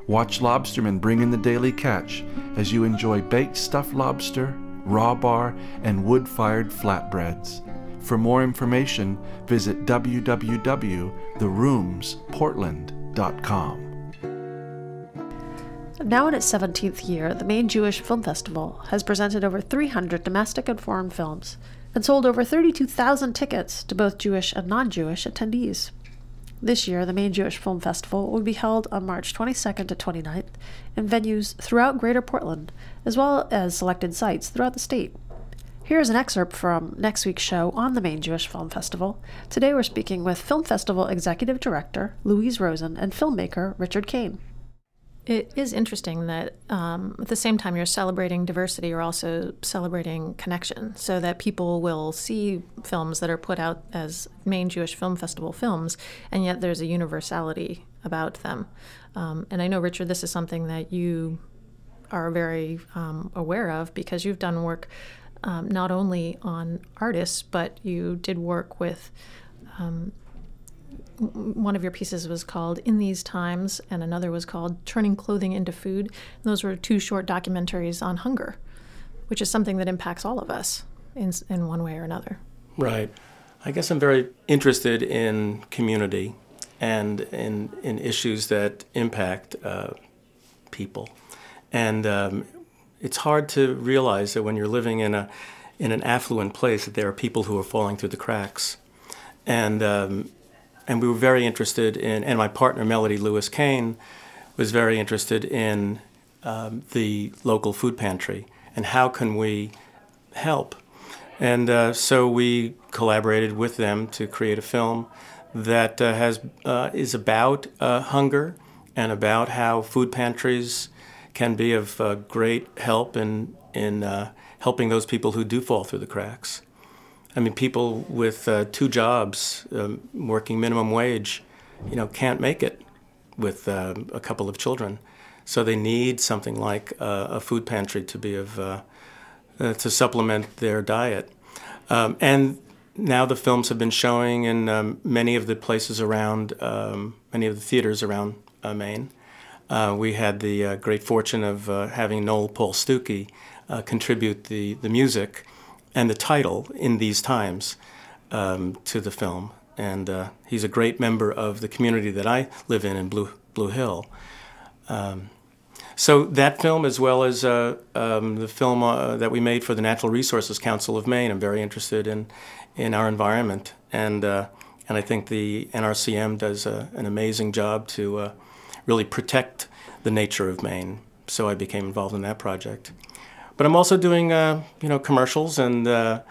Watch lobstermen bring in the daily catch as you enjoy baked stuffed lobster, raw bar, and wood fired flatbreads. For more information, visit www.theroomsportland.com. Now in its 17th year, the Maine Jewish Film Festival has presented over 300 domestic and foreign films and sold over 32,000 tickets to both Jewish and non Jewish attendees. This year, the Maine Jewish Film Festival will be held on March 22nd to 29th in venues throughout Greater Portland, as well as selected sites throughout the state. Here is an excerpt from next week's show on the Maine Jewish Film Festival. Today we're speaking with Film Festival Executive Director Louise Rosen and filmmaker Richard Kane. It is interesting that um, at the same time you're celebrating diversity, you're also celebrating connection, so that people will see films that are put out as Maine Jewish Film Festival films, and yet there's a universality about them. Um, and I know, Richard, this is something that you are very um, aware of because you've done work um, not only on artists, but you did work with um, one of your pieces was called In These Times, and another was called Turning Clothing into Food. And those were two short documentaries on hunger, which is something that impacts all of us in, in one way or another. Right. I guess I'm very interested in community and in, in issues that impact uh, people. And um, it's hard to realize that when you're living in, a, in an affluent place, that there are people who are falling through the cracks. And um, and we were very interested in, and my partner Melody Lewis Kane was very interested in um, the local food pantry and how can we help. And uh, so we collaborated with them to create a film that uh, has uh, is about uh, hunger and about how food pantries can be of uh, great help in in uh, helping those people who do fall through the cracks. I mean, people with two jobs, um, working minimum wage, you know, can't make it with a couple of children. So they need something like uh, a food pantry to be of uh, uh, to supplement their diet. Um, and now the films have been showing in um, many of the places around, um, many of the theaters around uh, Maine. Uh, we had the uh, great fortune of having Noel Paul Stookey contribute the, the music and the title in these times um, to the film. And he's a great member of the community that I live in in Blue, Blue Hill. Um, so that film, as well as uh, um, the film uh, that we made for the Natural Resources Council of Maine, I'm very interested in in our environment, and uh, and I think the NRCM does an amazing job to uh, really protect the nature of Maine. So I became involved in that project. But I'm also doing uh, you know commercials and uh,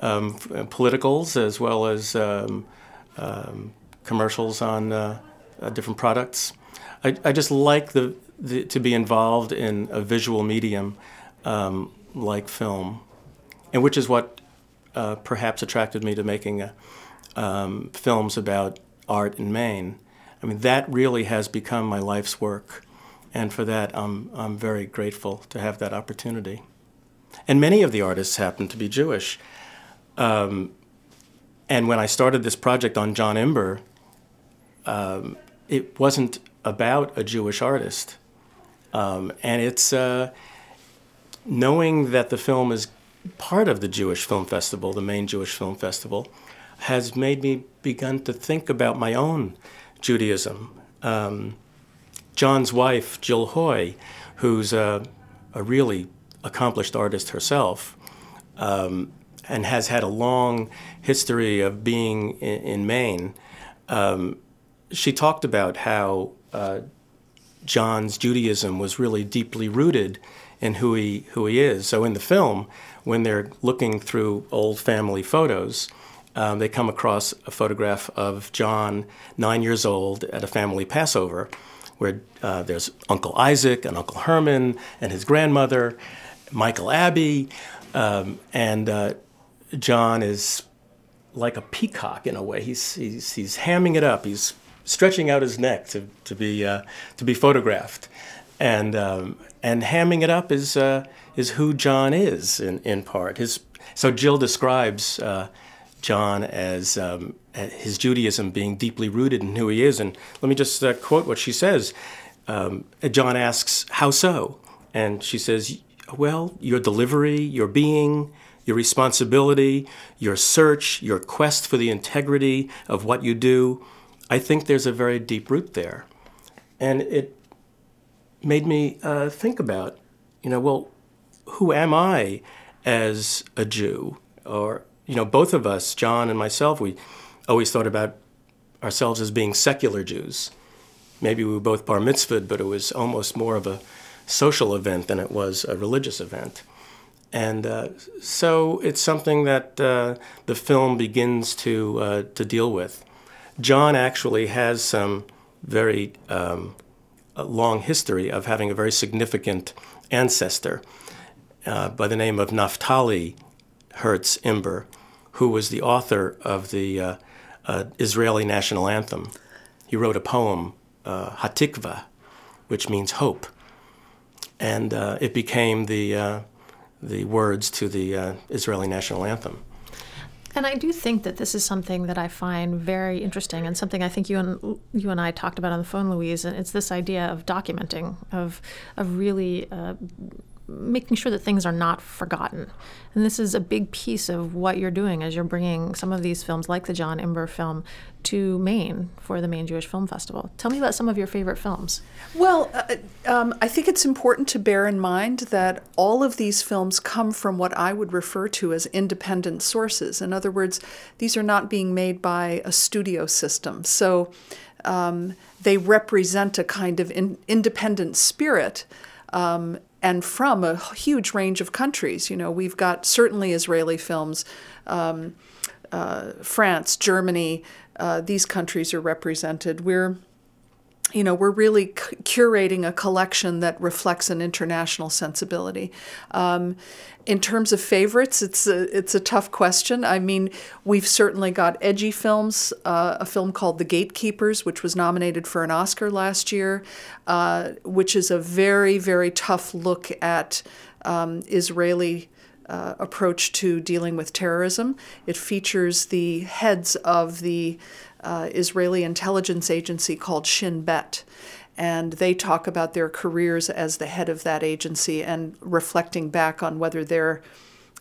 um, politicals as well as um, um, commercials on different products. I, I just like the the, to be involved in a visual medium um, like film, and which is what uh, perhaps attracted me to making um, films about art in Maine. I mean, that really has become my life's work, and for that, I'm, I'm very grateful to have that opportunity. And many of the artists happen to be Jewish. Um, and when I started this project on Jon Imber, um, it wasn't about a Jewish artist. Um, and it's uh, knowing that the film is part of the Jewish Film Festival, the main Jewish Film Festival, has made me begun to think about my own Judaism. Um, Jon's wife, Jill Hoy, who's a, a really accomplished artist herself, um, and has had a long history of being in, in Maine, um, she talked about how uh, Jon's Judaism was really deeply rooted in who he who he is. So in the film, when they're looking through old family photos, um, they come across a photograph of Jon, nine years old, at a family Passover, where uh, there's Uncle Isaac and Uncle Herman and his grandmother, Michael Abbey, um, and uh, Jon is like a peacock in a way. He's, he's, he's hamming it up. He's stretching out his neck to, to, be, uh, to be photographed. And, um, and hamming it up is, uh, is who Jon is in, in part. His, so Jill describes uh, Jon as um, his Judaism being deeply rooted in who he is. And let me just uh, quote what she says. Um, Jon asks, How so? And she says, Well, your delivery, your being, your responsibility, your search, your quest for the integrity of what you do, I think there's a very deep root there. And it made me uh, think about, you know, well, who am I as a Jew? Or, you know, both of us, Jon and myself, we always thought about ourselves as being secular Jews. Maybe we were both bar mitzvahed, but it was almost more of a social event than it was a religious event. And uh, so it's something that uh, the film begins to, uh, to deal with. Jon actually has some very um, long history of having a very significant ancestor uh, by the name of Naphtali Hertz Imber, who was the author of the uh, uh, Israeli national anthem. He wrote a poem, uh, Hatikva, which means hope, and uh, it became the uh, the words to the Israeli national anthem. And I do think that this is something that I find very interesting, and something I think you and you and I talked about on the phone, Louise. And it's this idea of documenting, of of really uh, making sure that things are not forgotten. And this is a big piece of what you're doing as you're bringing some of these films, like the Jon Imber film, to Maine for the Maine Jewish Film Festival. Tell me about some of your favorite films. Well, uh, um, I think it's important to bear in mind that all of these films come from what I would refer to as independent sources. In other words, these are not being made by a studio system. So um, they represent a kind of in, independent spirit. Um, and from a huge range of countries. You know, we've got certainly Israeli films, um, uh, France, Germany, uh, these countries are represented. We're you know, we're really curating a collection that reflects an international sensibility. Um, in terms of favorites, it's a, it's a tough question. I mean, we've certainly got edgy films, uh, a film called The Gatekeepers, which was nominated for an Oscar last year, uh, which is a very, very tough look at um, Israeli. Uh, approach to dealing with terrorism. It features the heads of the uh, Israeli intelligence agency called Shin Bet. And they talk about their careers as the head of that agency and reflecting back on whether their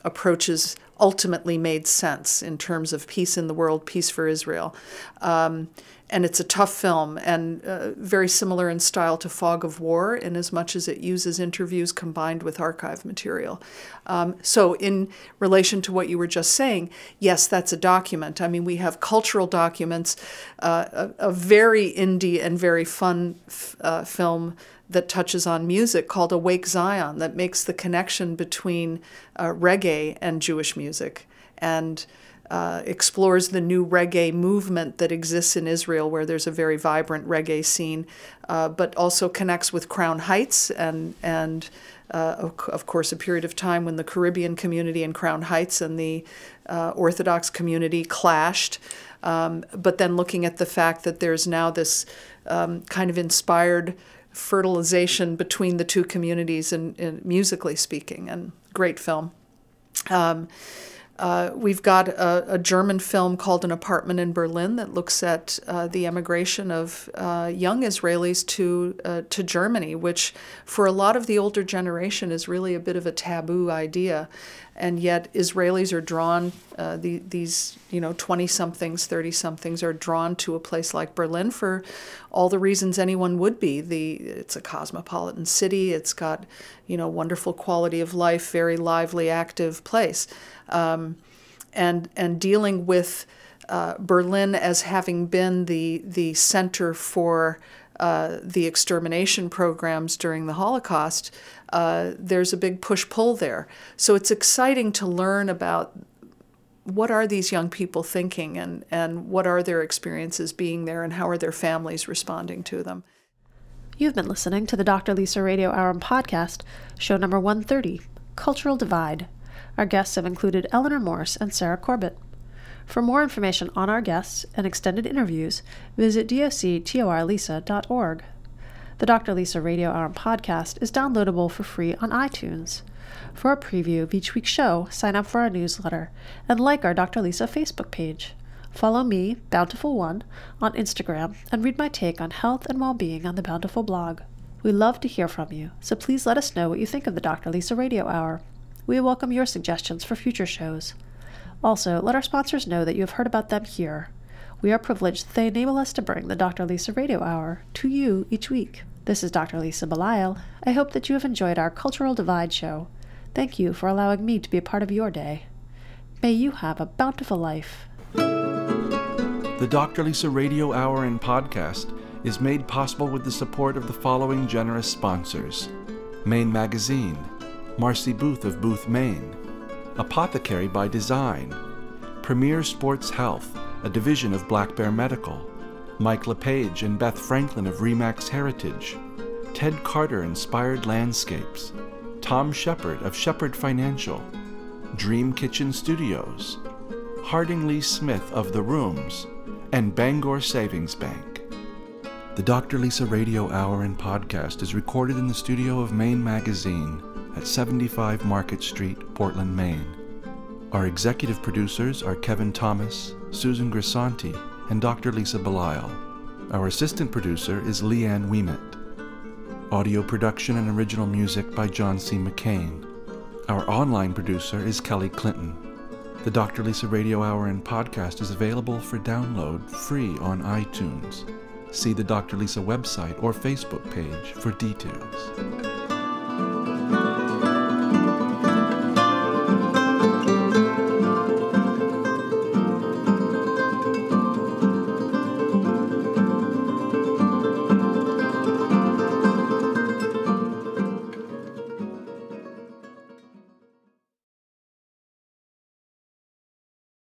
approaches ultimately made sense in terms of peace in the world, peace for Israel. Um, and it's a tough film and uh, very similar in style to Fog of War in as much as it uses interviews combined with archive material. Um, so, in relation to what you were just saying, yes, that's a document. I mean, we have cultural documents, uh, a, a, very indie and very fun f- uh, film that touches on music called Awake Zion that makes the connection between uh, reggae and Jewish music. And uh, explores the new reggae movement that exists in Israel, where there's a very vibrant reggae scene, uh, but also connects with Crown Heights and and uh, of course a period of time when the Caribbean community in Crown Heights and the uh, Orthodox community clashed. Um, but then looking at the fact that there's now this um, kind of inspired fertilization between the two communities, and, musically speaking, and great film. Um, uh, we've got a, a, German film called An Apartment in Berlin that looks at uh, the emigration of uh, young Israelis to uh, to Germany, which for a lot of the older generation is really a bit of a taboo idea, and yet Israelis are drawn. Uh, the, these you know twenty somethings, thirty somethings are drawn to a place like Berlin for all the reasons anyone would be. The it's a cosmopolitan city. It's got you know wonderful quality of life, very lively, active place um, and and dealing with uh, Berlin as having been the the center for uh, the extermination programs during the Holocaust, uh, there's a big push pull there. So it's exciting to learn about what are these young people thinking and, and what are their experiences being there and how are their families responding to them. You've been listening to the Dr. Lisa Radio Hour podcast, show number 130 Cultural Divide. Our guests have included Eleanor Morse and Sarah Corbett. For more information on our guests and extended interviews, visit doctorlisa.org. The Dr. Lisa Radio Hour podcast is downloadable for free on iTunes. For a preview of each week's show, sign up for our newsletter and like our Dr. Lisa Facebook page. Follow me, Bountiful One, on Instagram and read my take on health and well being on the Bountiful blog. We love to hear from you, so please let us know what you think of the Dr. Lisa Radio Hour. We welcome your suggestions for future shows. Also, let our sponsors know that you have heard about them here. We are privileged that they enable us to bring the Dr. Lisa Radio Hour to you each week. This is Dr. Lisa Belisle. I hope that you have enjoyed our Cultural Divide show. Thank you for allowing me to be a part of your day. May you have a bountiful life. The Dr. Lisa Radio Hour and podcast is made possible with the support of the following generous sponsors Maine Magazine Marcy Booth of Booth, Maine, Apothecary by Design, Premier Sports Health, a division of Black Bear Medical, Mike LePage and Beth Franklin of Remax Heritage, Ted Carter Inspired Landscapes, Tom Shepard of Shepard Financial, Dream Kitchen Studios, Harding Lee Smith of The Rooms, and Bangor Savings Bank. The Dr. Lisa Radio Hour and podcast is recorded in the studio of Maine Magazine at 75 Market Street, Portland, Maine. Our executive producers are Kevin Thomas, Susan Grisanti, and Dr. Lisa Belisle. Our assistant producer is Leanne Weimet. Audio production and original music by John C. McCain. Our online producer is Kelly Clinton. The Dr. Lisa Radio Hour and podcast is available for download free on iTunes. See the Dr. Lisa website or Facebook page for details.